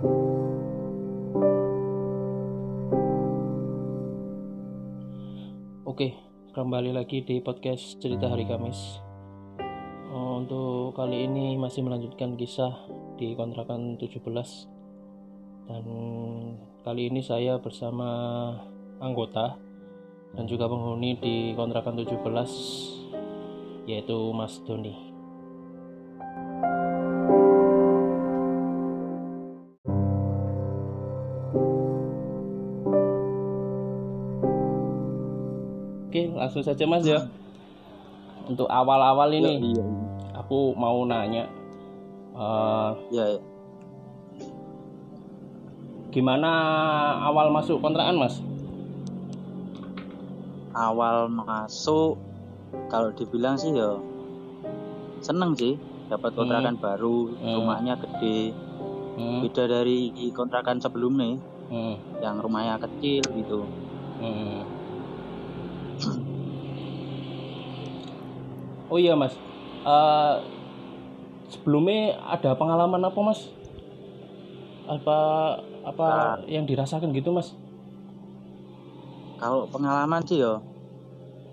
Oke, kembali lagi di podcast cerita hari Kamis. Oh, untuk kali ini masih melanjutkan kisah di kontrakan 17 dan kali ini saya bersama anggota dan juga penghuni di kontrakan 17 yaitu Mas Doni. Langsung saja Mas ya. Untuk awal-awal ini, iya, iya. aku mau nanya, eh, Iya, iya. gimana awal masuk kontrakan Mas? Awal masuk kalau dibilang sih ya seneng sih dapat kontrakan baru, Hmm. rumahnya gede. Hmm, Beda dari kontrakan sebelumnya hmm, yang rumahnya kecil gitu. hmm. Oh iya Mas, Eh, sebelumnya ada pengalaman apa Mas? Apa apa Nah. yang dirasakan gitu Mas? Kalau pengalaman sih ya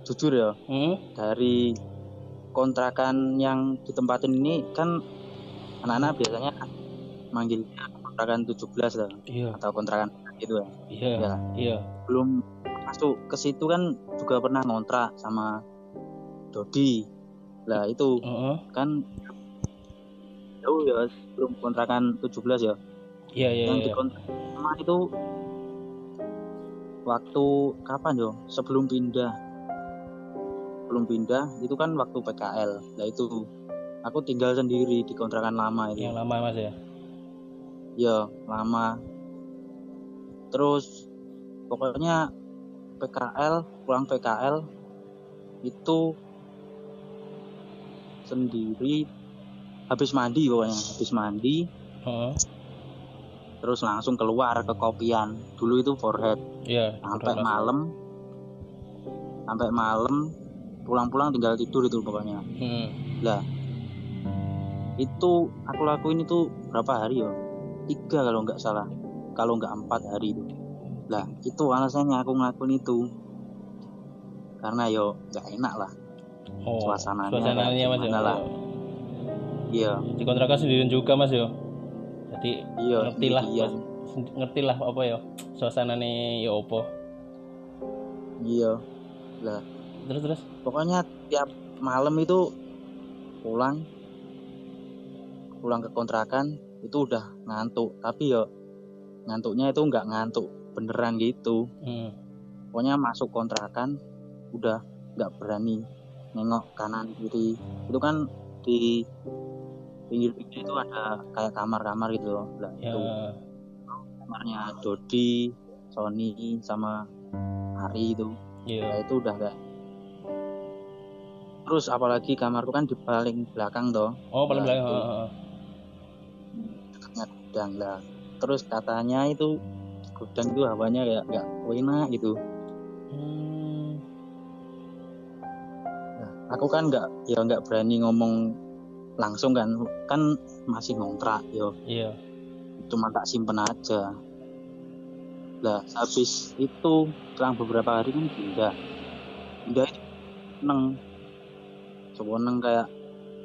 jujur ya Hmm, dari kontrakan yang ditempatin ini kan anak-anak biasanya manggilnya kontrakan 17 lah iya, atau kontrakan gitu ya. iya, Ya. iya. belum masuk ke situ kan juga pernah ngontrak sama Dodi lah itu Heeh. kan jauh ya belum kontrakan 17 ya Iya, iya, yang iya. di kontrak sama itu waktu kapan yo sebelum pindah belum pindah itu kan waktu PKL lah itu aku tinggal sendiri di kontrakan lama itu Yang lama Mas ya. ya lama terus pokoknya PKL pulang PKL itu sendiri. Habis mandi pokoknya habis mandi. Terus langsung keluar ke kopian. Dulu itu forehead. Iya, sampai malam. Sampai malam pulang-pulang tinggal tidur itu pokoknya. Hmm. lah itu aku lakuin itu berapa hari ya? Tiga kalau nggak salah. Kalau nggak empat hari itu. Lah itu alasannya aku ngelakuin itu. Karena yo nggak enak lah Oh, Suasananya suasananya Mas ya. gimana lah. iya Di kontrakan sendirian juga Mas ya. Jadi iya ngerti lah iya ngerti lah apa ya suasananya ya opo. iya lah Terus terus. pokoknya tiap malam itu pulang pulang ke kontrakan itu udah ngantuk tapi yo ngantuknya itu nggak ngantuk beneran gitu Hmm. pokoknya masuk kontrakan udah nggak berani nengok kanan kiri itu kan di pinggir-pinggir itu ada kayak kamar-kamar gitu loh lah Ya. itu kamarnya Dodi Sony sama Ari itu Iya. Nah, itu udah kayak terus apalagi kamarku kan di paling belakang toh Oh, paling Nah, belakang. itu. dekatnya gudang lah terus katanya itu gudang itu hawanya kayak nggak enak gitu. Hmm. Aku kan nggak ya nggak berani ngomong langsung kan. Kan masih ngontrak yo. Iya. cuma tak simpen aja. Lah habis itu selang beberapa hari kan pindah. Pindah itu seneng seneng kayak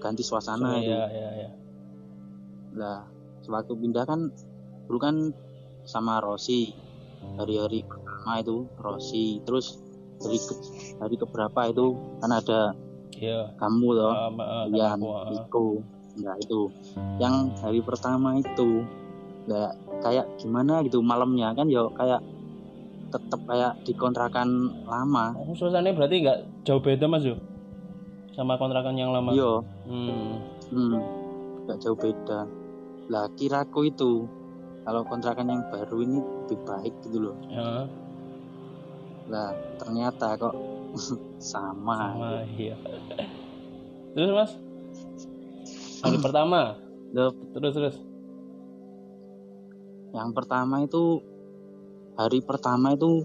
ganti suasana itu Iya, iya, iya. lah sewaktu pindah kan dulu kan sama Rosi hari-hari pertama itu Rosi terus hari ke, hari keberapa itu kan ada Iya. kamu loh aku, ah. Riko nah itu yang hari pertama itu nggak kayak gimana gitu malamnya kan ya kayak tetep kayak di kontrakan lama Oh, suasananya berarti nggak jauh beda Mas yo. Sama kontrakan yang lama. yo Hmm. hmm, nggak jauh beda lah kiraku itu kalau kontrakan yang baru ini lebih baik gitu loh Ya, lah ternyata kok sama, sama iya. Terus Mas? Hari pertama. Terus terus. yang pertama itu hari pertama itu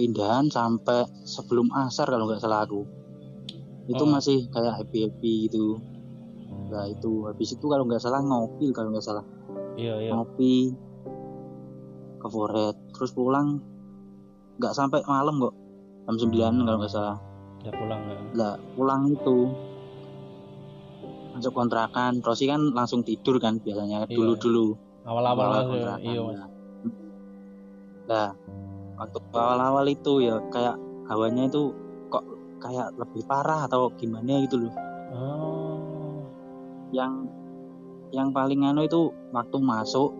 pindahan sampai sebelum asar kalau nggak salah aku itu Oh. masih kayak happy happy gitu nah itu habis itu kalau nggak salah ngopi kalau nggak salah Iya, iya. ngopi ke Forest terus pulang nggak sampai malam kok jam 9 kalau nggak salah udah pulang ya lah pulang itu masuk kontrakan Rosi kan langsung tidur kan biasanya Iya. dulu dulu awal-awal lah ya. kontrakan iya mas ya. Nah, waktu awal-awal itu ya kayak hawanya itu kok kayak lebih parah atau gimana gitu loh. oh Yang yang paling anu itu waktu masuk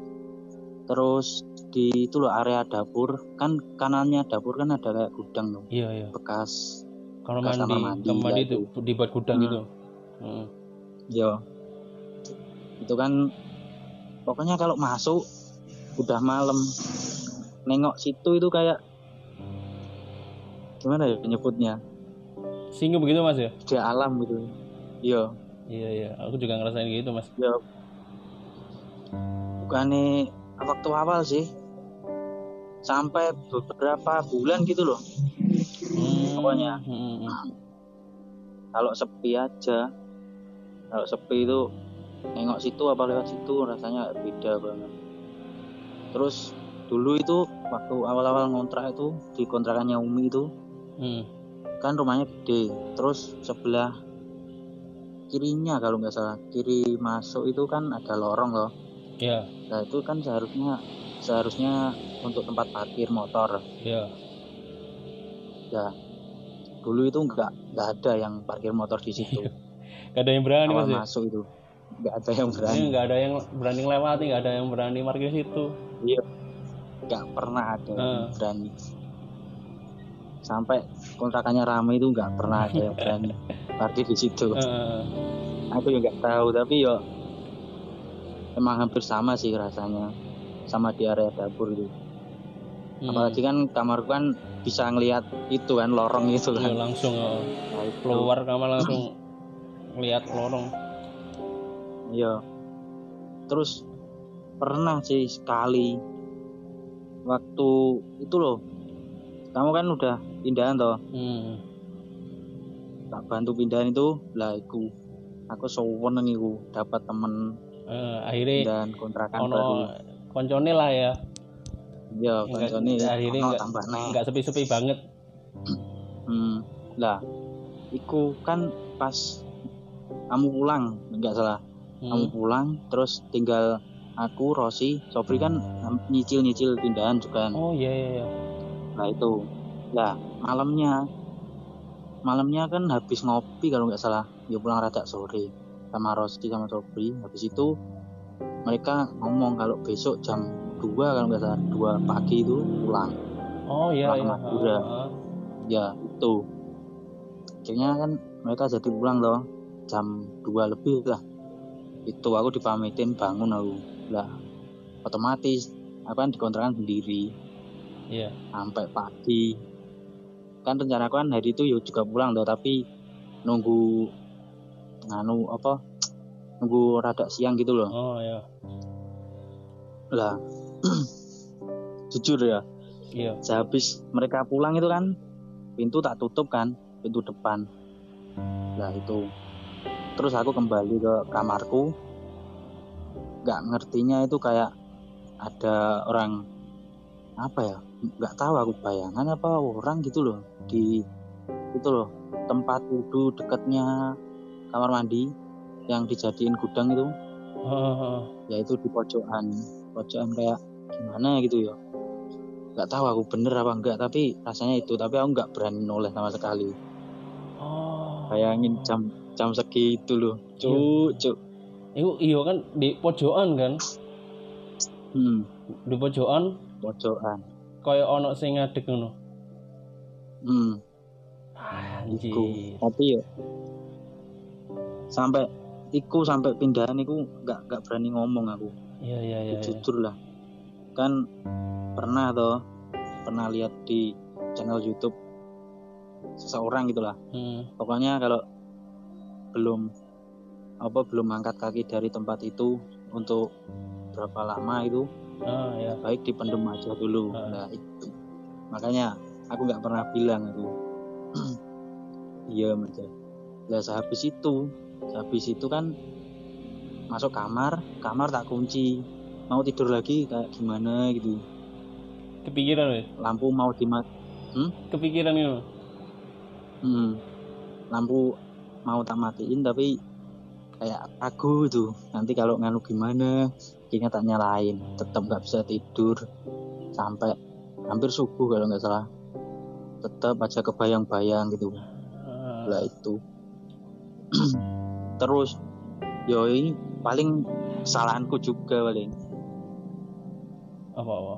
terus di itu loh area dapur kan kanannya dapur kan ada kayak gudang loh iya iya bekas kamar mandi kamar mandi, kamar mandi ya itu dibuat gudang Hmm. gitu. Hmm. yo itu kan pokoknya kalau masuk udah malam. Nengok situ itu kayak gimana ya nyebutnya? Singu begitu mas ya? Di alam gitu. Yo iya iya. Aku juga ngerasain gitu mas. Ya bukannya waktu awal sih. Sampai beberapa bulan gitu loh Pokoknya. hmm, kalau sepi aja. Kalau sepi itu nengok situ apa lewat situ rasanya beda banget. Terus dulu itu waktu awal-awal ngontrak itu di kontrakannya Umi itu Hmm. kan rumahnya gede. Terus sebelah kirinya kalau nggak salah kiri masuk itu kan ada lorong loh. Iya nah itu kan seharusnya seharusnya untuk tempat parkir motor. Iya ya dulu itu nggak nggak ada yang parkir motor di situ. Gak ada yang berani awal ya? masuk itu. Nggak ada yang berani. Ini nggak ada yang berani ngelewati nggak ada yang berani parkir situ. Iya. Nggak pernah ada yang Ah. berani. Sampai kontrakannya ramai itu nggak pernah ada yang berani parkir di situ. Heeh. aku juga nggak tahu tapi yo emang hampir sama sih rasanya sama di area dapur itu. Hmm. apalagi kan kamarku kan bisa ngelihat itu kan lorong itu Iya, kan. langsung oh. Nah, itu. keluar kamar langsung lihat lorong. Iya. Terus pernah sih sekali waktu itu loh. Kamu kan udah pindahan toh? Hmm. tak bantu pindahan itu lah iku. Aku seneng iku dapat temen Eh, akhirnya dan kontrakan ono baru. koncone lah ya ya Enggak- kancane akhirnya ono enggak- tambah naik nggak sepi-sepi banget. Hmm. lah. Iku kan pas kamu pulang enggak salah. Kamu hmm. pulang terus tinggal aku Rosi Sobri kan nyicil nyicil pindahan juga kan. oh iya iya iya. Nah itu. Lah malamnya malamnya kan habis ngopi kalau nggak salah. Ya pulang rada sore sama Rosi sama Sobri habis itu mereka ngomong kalau besok jam 2 kalau nggak salah 2 pagi itu pulang. Oh iya Pulang iya. Madura. Ya itu. Akhirnya kan mereka jadi pulang loh jam 2 lebih lah. Itu aku dipamitin bangun aku. Lah otomatis apa kan dikontrakan sendiri. Iya. Sampai pagi. Kan rencana aku kan hari itu ya juga pulang loh tapi nunggu nganu apa nunggu rada siang gitu loh. Oh iya. Lah jujur ya. Iya. Sehabis mereka pulang itu kan pintu tak tutup kan pintu depan. Lah itu. Terus aku kembali ke kamarku. Nggak ngertinya itu kayak ada orang apa ya nggak tahu aku bayangan apa orang gitu loh di itu loh tempat wudhu dekatnya kamar mandi yang dijadiin gudang itu. Heeh. yaitu di pojokan pojokan kayak gimana gitu ya. Nggak tahu aku bener apa enggak tapi rasanya itu. Tapi aku nggak berani noleh sama sekali. Oh. Bayangin jam jam segitu loh. Cuk cuk. Itu iya kan di pojokan kan? Hmm, di pojokan? Pojokan. Kayak ono sing ngadeg ngono. Hmm, anjir. Iku. Tapi ya sampai iku sampai pindahan iku nggak nggak berani ngomong aku. Iya iya iya iya. jujur lah kan pernah toh pernah lihat di channel YouTube seseorang gitulah Hmm. pokoknya kalau belum apa belum angkat kaki dari tempat itu untuk berapa lama itu ah ya. baik dipendem aja dulu. Ah. nah itu. Makanya aku nggak pernah bilang aku iya aja. Lah sehabis itu habis itu kan masuk kamar kamar tak kunci mau tidur lagi kayak gimana gitu. Kepikiran ya lampu mau dimat hmm? kepikiran itu hmm. lampu mau tak matiin tapi kayak ragu itu nanti kalau nganu gimana kayaknya tak nyalain tetap nggak bisa tidur sampai hampir subuh kalau nggak salah. Tetap aja kebayang-bayang gitu. Ah, lah itu. Terus yo ini paling kesalahanku juga paling apa apa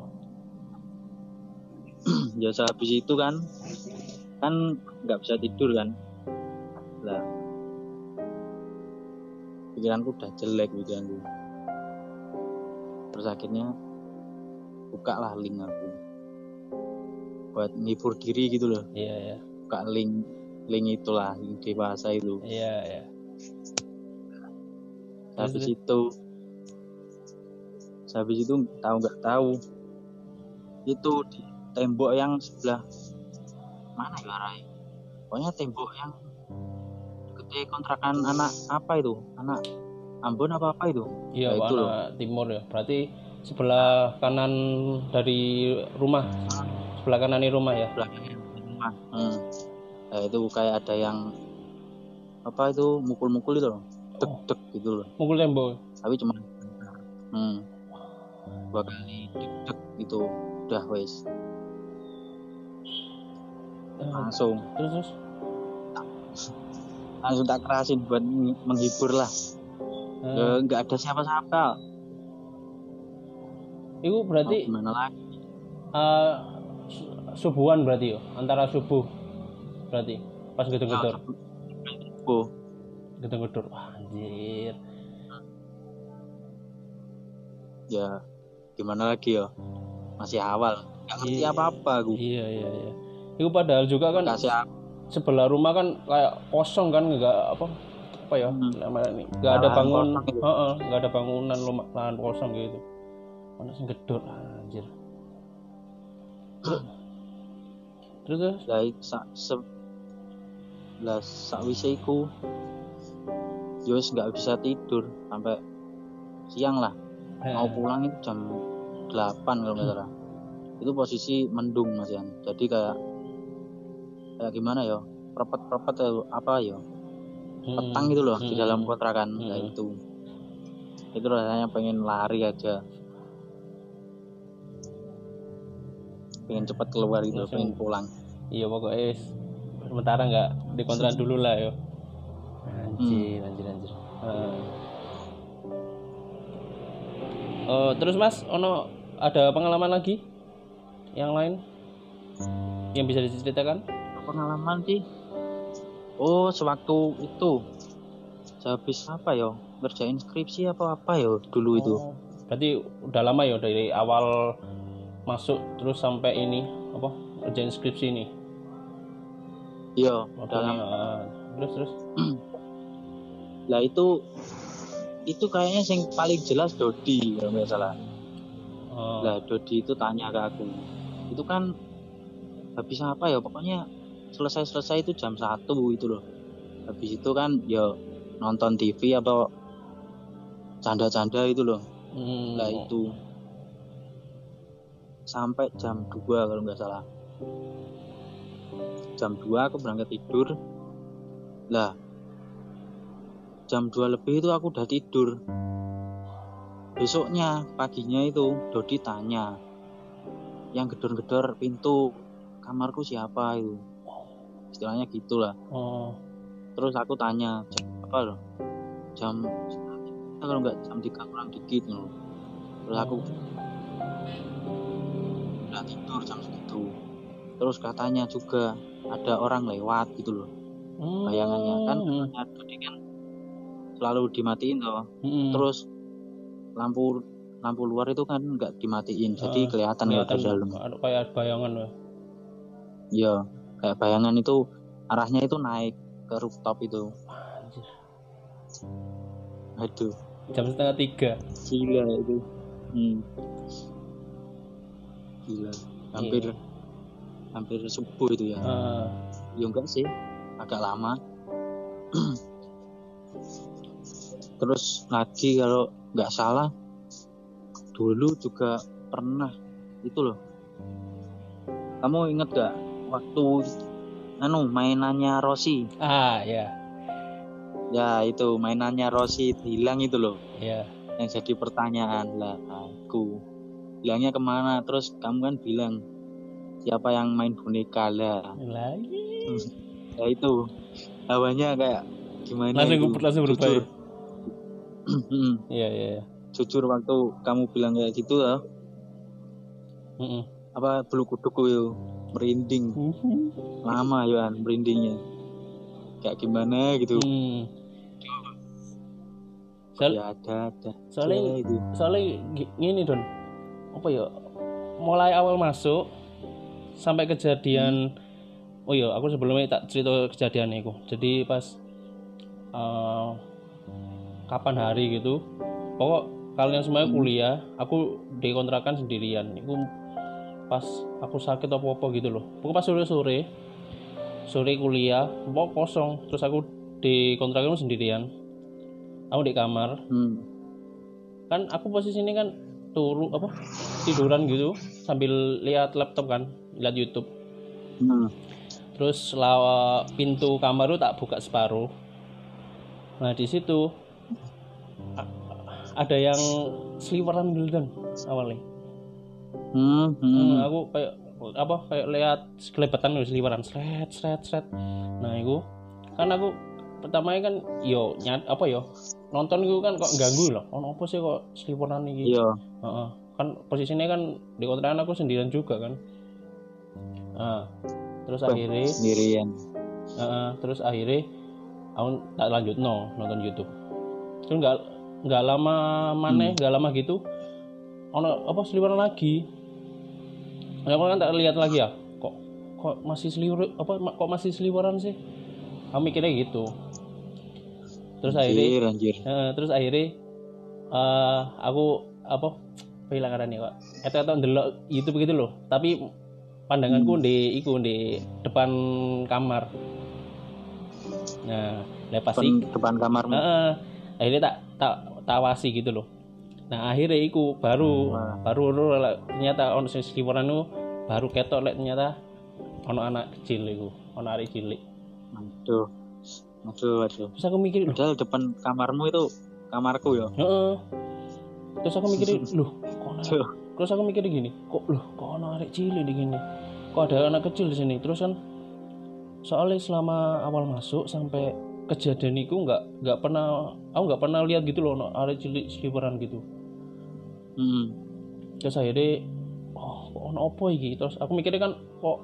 ya habis itu kan kan nggak bisa tidur kan? Lah. Pikiranku udah jelek pikiranku. Terus akhirnya buka lah link aku. Buat ngibur diri gitu loh. Iya iya. Buka link link itulah link dewasa itu. Iya iya. Terus, habis itu habis itu tahu nggak tahu. Itu di tembok yang sebelah. Mana ya arahnya pokoknya tembok yang gede kontrakan anak apa itu? Anak Ambon apa apa itu? Iya Nah, itu anak timur ya. Berarti sebelah kanan dari rumah. Sebelah kanan ini rumah ya? Belakangnya rumah. Hmm. Nah, itu kayak ada yang apa itu mukul-mukul itu loh. Dek dek gitu loh. Mukul tembok. Tapi cuma hmm. Dua kali dek gitu. Udah wes. Langsung. Terus terus? Langsung tak kerasin buat meng- menghibur lah. Ya, nggak ada siapa-siapa. Itu berarti gimana lagi? Su- subuhan berarti ya antara subuh berarti pas gedung-gedung. Oh gedung-gedung. Wah anjir. Ya gimana lagi ya? Masih awal. Nggak ngerti Iya. apa-apa aku iya iya iya. Itu padahal juga kan kasih apa sebelah rumah kan kayak kosong kan nggak apa apa ya Hmm. namanya ini. Nggak ada bangun gitu. Nggak ada bangunan rumah lahan kosong gitu. Mana sih gedor anjir. Terus terus? Terus? lah itu sa se lah sakwise iku. Wis nggak bisa tidur sampai siang lah mau Eh, pulang itu jam 8 kalau nggak salah. Itu posisi mendung mas Yan jadi kayak kayak gimana ya perpet-perpet atau apa ya hmm, petang gitu loh di hmm, dalam kontrakan Hmm. Nah, itu itu rasanya pengen lari aja. Pengen cepat keluar gitu Langsung. pengen pulang. Iya pokoknya sementara nggak di kontrakan dulu lah yo. Anjir Hmm. anjir anjir. Eh. Oh, terus mas ono ada pengalaman lagi? Yang lain? Yang bisa diceritakan? Pengalaman sih. Oh sewaktu itu. Sehabis apa ya? Ngerjain skripsi apa apa ya dulu itu. Oh, berarti udah lama ya dari awal masuk terus sampai ini apa kerjain skripsi ini? Iya Waktu dalam ini, ah. terus terus. Lah itu itu kayaknya yang paling jelas Dodi kalau nggak salah Oh, Lah Dodi itu tanya ke aku, itu kan habis apa ya? Pokoknya selesai-selesai itu jam satu itu loh. Habis itu kan ya nonton TV atau canda-canda itu loh. hmm, Lah itu sampai jam 2 kalau nggak salah. Jam 2 aku berangkat tidur. Lah jam 2 lebih itu aku udah tidur. Besoknya paginya itu Dodi tanya yang gedor-gedor pintu kamarku siapa itu? Istilahnya gitulah. Oh, terus aku tanya jam apa loh? Jam kalau nggak jam tiga kurang dikit loh. Terus aku udah tidur jam segitu. Terus katanya juga ada orang lewat gitu loh bayangannya. Kan hmm, kamarnya Dodi kan selalu dimatiin toh hmm, terus lampu lampu luar itu kan nggak dimatiin jadi Ah, kelihatan kelihatan di dalam kayak bayangan ya Iya, kayak bayangan itu arahnya itu naik ke rooftop itu. Anjir. Aduh, jam setengah tiga gila itu. Hmm. Gila, hampir Iya. hampir subuh itu ya. Ah, Ya enggak sih, agak lama. Terus lagi kalau nggak salah, dulu juga pernah itu loh. Kamu inget gak waktu anu mainannya Rossi? Ah ya. Ya itu mainannya Rossi hilang itu loh. Ya. Yang jadi pertanyaan lah aku. Bilangnya ke mana? Terus kamu kan bilang siapa yang main boneka lah? Lagi. Ya itu. Hawanya kayak gimana langsung itu? langsung berubah ya? iya iya iya. jujur waktu kamu bilang kayak gitu ya apa bulu kuduku yo merinding. Lama ya merindingnya. Kayak gimana gitu. Hmm. Soal- ya ada ada soalnya Ya, itu. soalnya gi- gini don. Apa ya mulai awal masuk sampai kejadian oh iya aku sebelumnya tak cerita kejadian itu. Jadi pas eh, kapan hari gitu. Pokok kalian semuanya kuliah aku dikontrakan sendirian. Itu pas aku sakit apa apa gitu loh. Pokok pas sore sore sore kuliah pokok kosong. Terus aku dikontrakan sendirian. Aku di kamar. Hmm. kan aku posisi ini kan turu apa tiduran gitu sambil lihat laptop kan lihat YouTube. Hmm. terus lawa pintu kamar itu tak buka separuh. Nah di situ ada yang seliweran gitu awalnya. Hmm. Hmm. Hmm, aku kayak apa kayak lihat sekelebetan gitu seliweran seret seret seret nah itu kan aku pertamanya kan yo nyat apa yo nonton itu kan kok ganggu loh. Oh apa sih kok seliweran ini iya. Heeh. kan posisinya kan di kontrakan aku sendirian juga kan. Nah, terus akhirnya sendirian. Heeh, terus akhirnya aku tak lanjut no nonton YouTube. Terus nggak nggak lama mana nggak lama gitu. Ono apa seliweran lagi? Aku kan tak lihat lagi ya? Kok kok masih seliwer apa kok masih seliweran sih? Aku mikirnya gitu. Terus akhirnya anjir. Anjir Heeh, terus akhirnya eh aku apa kehilangan nih kok itu itu ndelok YouTube gitu loh. Tapi pandanganku di iku di depan kamar. Nah lepas depan, depan kamarmu. Heeh. akhirnya tak tak tawasi gitu loh. Nah akhirnya iku baru Wah. baru ternyata ono sing itu baru ketok lek ternyata ono anak kecil iku ono anak cilik. Aduh aduh aduh. Terus aku mikir padahal depan kamarmu itu kamarku ya? Heeh. Terus aku mikirin, loh, kok anak, terus aku mikirin gini, kok loh, kok anak arek cilik di gini, kok ada anak kecil di sini. Terus kan, soalnya selama awal masuk sampai kejadian itu nggak nggak pernah, aku nggak pernah lihat gitu loh, anak arek cilik seliweran gitu. hmm. Terus akhirnya, oh, kok ono apa iki? Terus aku mikirnya kan, kok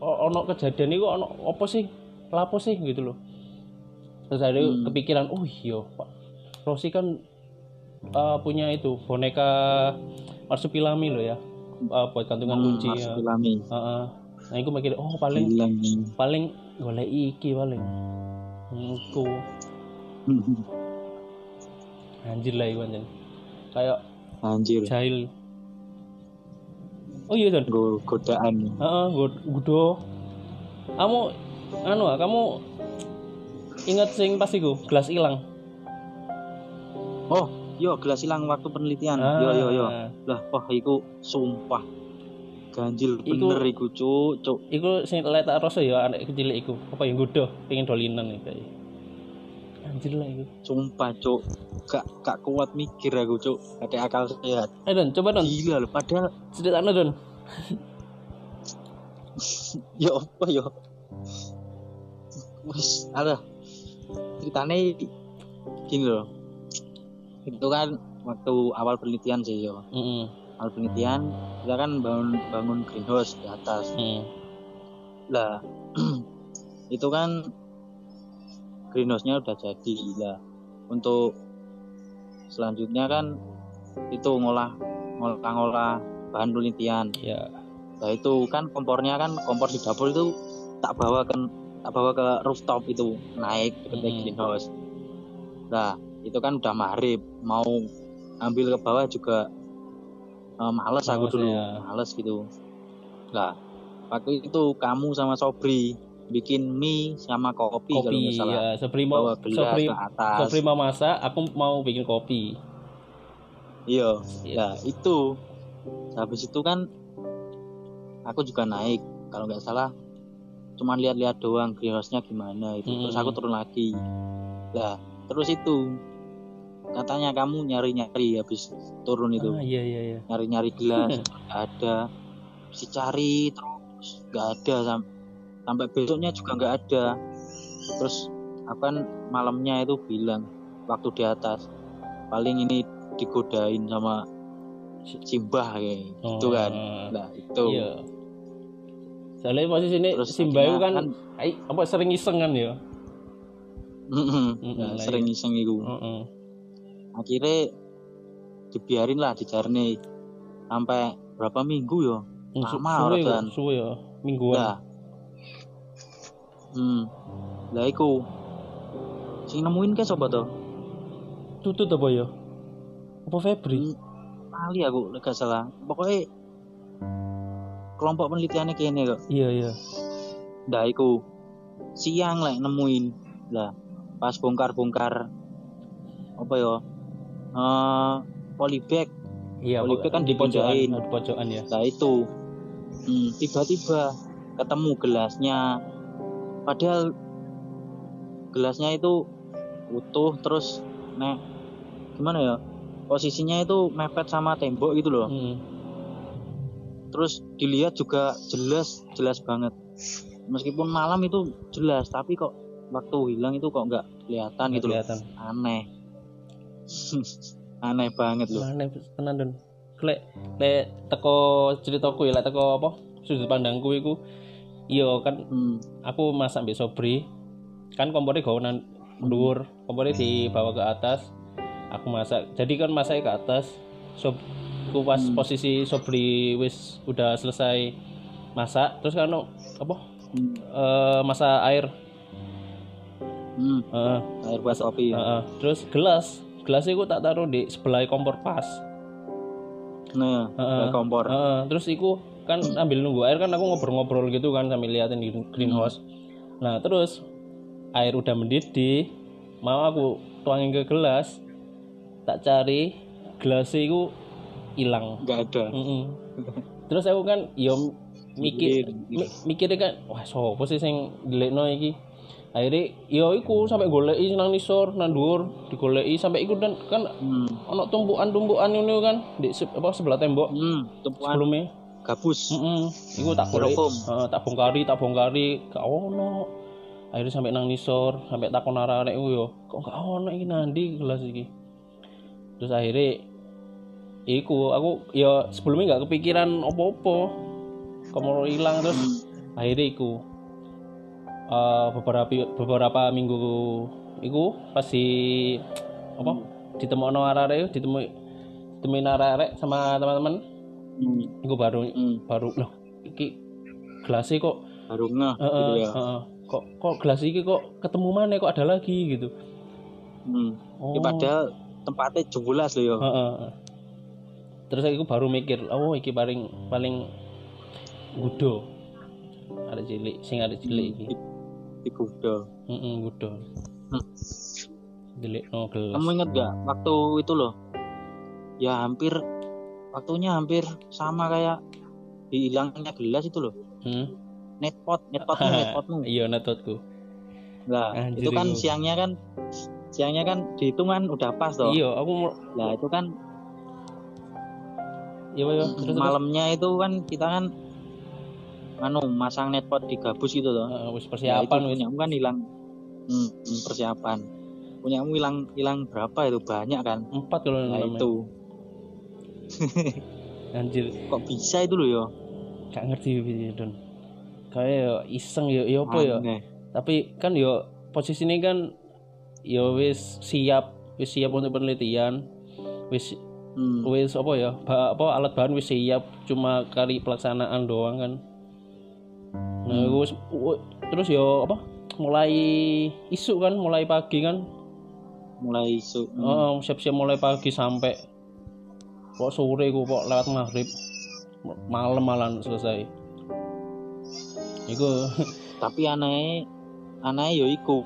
o- ono kejadian itu ono apa sih? Lapo sih gitu loh. Terus akhirnya Hmm. kepikiran, oh iya, Pak Rosi kan uh, punya itu boneka marsupilami loh ya, uh, buat gantungan Hmm, kunci ya. marsupilami. Heeh. Nah, aku mikir, oh paling Hilang. paling golek iki paling. Iku anjir lah iku anjir. Kayak anjir jahil. Oh iya Don. Go- godaan Heeh, gud- gudo. Kamu anu ah, kamu ingat sing pas iku gelas hilang. oh yo gelas hilang waktu penelitian Ah. yo yo yo lah wah iku sumpah ganjil bener iku cuk cuk Iku sing lek tak rasa ya anak kecil iku. Apa yang gudo pengen dolinan iki kayak. Anjir lah iku. sumpah cuk gak gak kuat mikir aku cuk ada akal sehat Eh Don, coba Don. gila loh padahal Ceritanya Don. ya apa yo wes ada ceritanya gini loh itu kan waktu awal penelitian sih yo Heeh. Awal penelitian kita kan bangun bangun greenhouse di atas Heeh. lah itu kan greenhouse-nya udah jadi lah untuk selanjutnya kan itu ngolah ngolah ngolah bahan penelitian Ya. nah itu kan kompornya kan kompor di dapur itu tak bawa ke tak bawa ke rooftop itu naik ke Hmm. greenhouse nah itu kan udah maghrib mau ambil ke bawah juga eh, males aku Males, dulu ya. males gitu lah waktu itu kamu sama Sobri bikin mie sama kopi, kalau Kopi nggak salah ya, Sobri mau bawa Sobri, ke atas Sobri mau masak, aku mau bikin kopi. iya. Nah itu habis itu kan aku juga naik kalau nggak salah cuman lihat-lihat doang greenhouse-nya gimana itu terus Mm-mm. aku turun lagi lah terus itu katanya kamu nyari-nyari habis turun itu. Ah iya iya iya. Nyari-nyari gelas nggak ada. Si cari terus nggak ada sam- sampai besoknya juga nggak ada. Terus kan malamnya itu bilang waktu di atas paling ini digodain sama simbah kayak gitu kan. Oh, nah itu. Iya. Soalnya posisi ini terus si Bayu akhirnya kan, ai, apa sering iseng kan ya? Mm-mm. Mm-mm, Nah, lah, sering iya. iseng itu. Heeh. Akhirnya dibiarin lah dijarne sampai berapa minggu ya? Su- Lama suwe kan. suwe ya mingguan. Lah. Hmm. Lah iku sing nemuin ke sobat tuh tutut apa ya? Apa Febri? Hmm, kali aku gak salah. Pokoknya kelompok penelitiannya kene kok. Iya iya. Nah, iku siang lah nemuin. Lah, pas bongkar-bongkar apa ya? Eh, polybag. iya Polybag kan di pojokan dipindahin. di pojokan ya Nah, itu. Hmm, tiba-tiba ketemu gelasnya. Padahal gelasnya itu utuh terus nek gimana ya? Posisinya itu mepet sama tembok gitu loh. Mm. Terus dilihat juga jelas, jelas banget. Meskipun malam itu jelas, tapi kok waktu hilang itu kok nggak kelihatan gitu loh. kelihatan Aneh. Aneh banget loh. mana tenan don lek lek teko ceritaku ya lek teko apa sudut pandangku iku iya kan Hmm. aku masak mbek Sobri kan kompornya gawanan dhuwur kompornya dibawa ke atas aku masak jadi kan masaknya ke atas sob ku pas Hmm. posisi Sobri wis udah selesai masak terus kan apa Hmm. eh, masak air Hmm. Heeh, Air buat kopi ya. heeh. terus gelas gelas itu tak taruh di sebelah kompor pas Nah, kayak kompor. Heeh, terus iku kan ambil nunggu air kan aku ngobrol-ngobrol gitu kan sambil liatin di greenhouse. Nah, terus air udah mendidih, mau aku tuangin ke gelas, tak cari gelas itu hilang. Nggak ada. Mm-mm. Terus aku kan yo mikir Mikir. mi- mikirnya kan wah sopo sih sing ndelekno iki. Akhirnya yo iku sampai goleki nang nisor nang dhuwur digoleki sampai iku dan kan Hmm. ono tumpukan-tumpukan ini kan di se- apa sebelah tembok Hmm. Sebelumnya gabus. Heeh. Iku tak golek. Styrofoam. Heeh, tak bongkari, tak bongkari, gak ono. Akhirnya sampai nang nisor, sampai takon arek-arek yo, kok gak ono iki nandi gelas iki. Terus akhirnya iku aku ya sebelumnya nggak kepikiran opo-opo. Kamu hilang terus Hmm. akhirnya iku eh, beberapa beberapa minggu iku pas di apa ditemokno arek-arek ditemui ditemuin arek-arek sama teman-teman Hmm. iku baru Hmm. baru loh iki gelasnya kok Baru ngeh eh, gitu ya. eh, kok kok gelas iki kok ketemu mana kok ada lagi gitu Hmm. oh Ya, padahal tempatnya jelas loh ya. eh, eh, eh. terus aku baru mikir oh iki paling paling gudo ada cilik sing ada cilik iki Di, di Kuda. heeh gudo Hmm. cilik no gelas Kamu inget gak waktu itu loh? Ya hampir waktunya hampir sama kayak dihilangnya gelas itu loh. hmm? Netpot, netpotmu, netpotmu. iya netotku Nah, Anjir, itu kan itu. siangnya kan siangnya kan dihitung kan udah pas toh. iya aku Nah, itu kan iya iya terus malamnya itu kan kita kan anu masang netpot di gabus gitu loh. Wis Nah, itu persiapan wis punyamu kan hilang hmm, hmm, persiapan. Punyamu hilang hilang berapa itu banyak kan? empat kalau Nah, namanya. itu anjir kok bisa itu loh yo? gak ngerti Don kayak ya iseng ya ya apa Aneh. tapi kan yo posisi ini kan yo wis siap wis siap untuk penelitian wis Hmm. wis apa ya ba- apa alat bahan wis siap cuma kali pelaksanaan doang kan nah Hmm. wis w- terus yo apa mulai isu kan mulai pagi kan mulai isu. Hmm. oh, siap-siap mulai pagi sampai kok sore ku kok lewat maghrib malam malam selesai Iku Tapi aneh aneh yo iku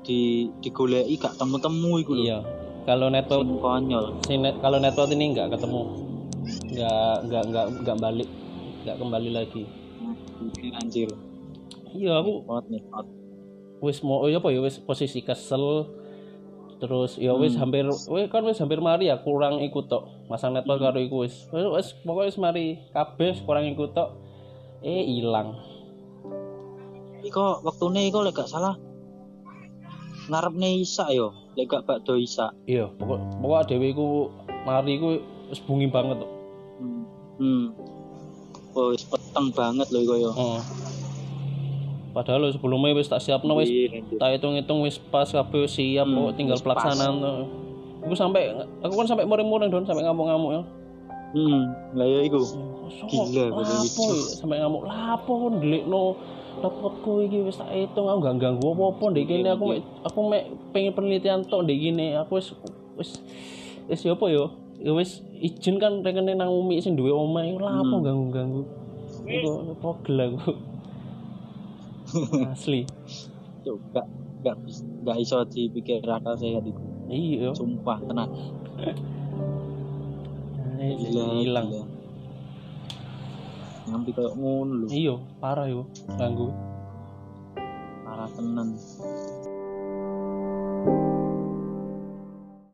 di digoleki gak temu-temu iku lho. iya kalau network Sing konyol. si net, kalau network ini nggak ketemu nggak nggak nggak nggak balik nggak kembali lagi anjir iya aku Pot nih wis mau ya apa ya wis posisi kesel terus ya wis Hmm. hampir wis kan wis hampir mari ya kurang ikut tok masang network Hmm. karo iku wis wis pokoknya wis mari kabeh kurang ikut tok eh ilang Iko waktune iko lek gak salah ngarepne Isa yo, lek gak bakdo Isa. iya pokok pokok dhewe iku mari iku wis bungi banget tok Hmm. hmm. Oh, wis peteng banget lho iko yo. Heeh. padahal lho sebelumnya wis tak siapno wis Iya, tak hitung-hitung wis pas kabeh siap Hmm, kok tinggal wis pas. pelaksanaan tuh. Aku sampai aku kan sampai muring-muring don sampai ngamuk-ngamuk ya. Hmm, lah ya iku. Gila, ya? sampai ngamuk lapo ndelikno laptopku iki wis tak hitung aku gak ganggu apa-apa ndek kene aku mek aku mek pengen penelitian tok ndek kene aku wis wis wis ya apa ya ya wis izin kan rekene nang umi sing duwe omah iku lapo Hmm. ganggu-ganggu iku pogel aku asli Cuk, gak gak bis- gak iso dipikir akal sehat iku. iya Sumpah tenan. Eh, Gila, hilang. Ngampi kayak ngono lho. iya parah yo ganggu Parah tenan.